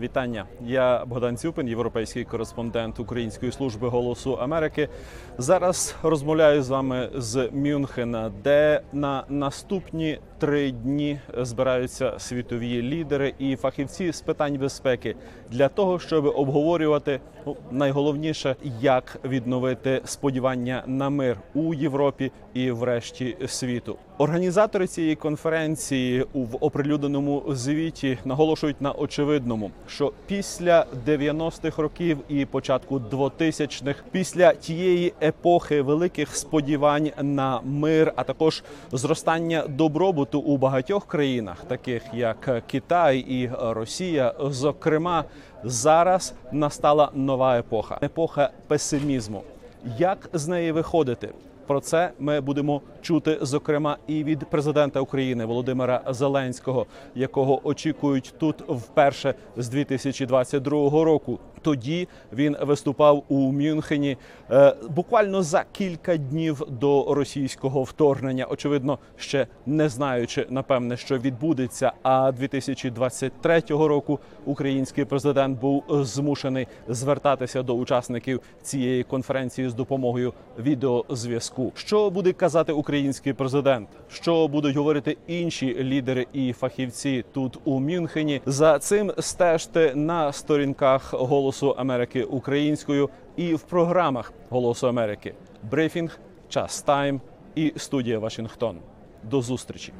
Вітання. Я Богдан Цюпин, європейський кореспондент Української служби голосу Америки. Зараз розмовляю з вами з Мюнхена, де на наступні три дні збираються світові лідери і фахівці з питань безпеки для того, щоб обговорювати ну, найголовніше, як відновити сподівання на мир у Європі і врешті світу. Організатори цієї конференції в оприлюдненому звіті наголошують на очевидному, що після 90-х років і початку 2000-х, після тієї епохи великих сподівань на мир, а також зростання добробуту у багатьох країнах, таких як Китай і Росія, зокрема, зараз настала нова епоха епоха песимізму. Як з неї виходити? Про це ми будемо чути зокрема і від президента України Володимира Зеленського, якого очікують тут вперше з 2022 року. Тоді він виступав у Мюнхені е, буквально за кілька днів до російського вторгнення. Очевидно, ще не знаючи напевне, що відбудеться. А 2023 року український президент був змушений звертатися до учасників цієї конференції з допомогою відеозв'язку. Що буде казати український президент? Що будуть говорити інші лідери і фахівці тут у Мюнхені? За цим стежте на сторінках Голосу Америки українською і в програмах Голосу Америки. Брифінг, час тайм і студія Вашингтон. До зустрічі.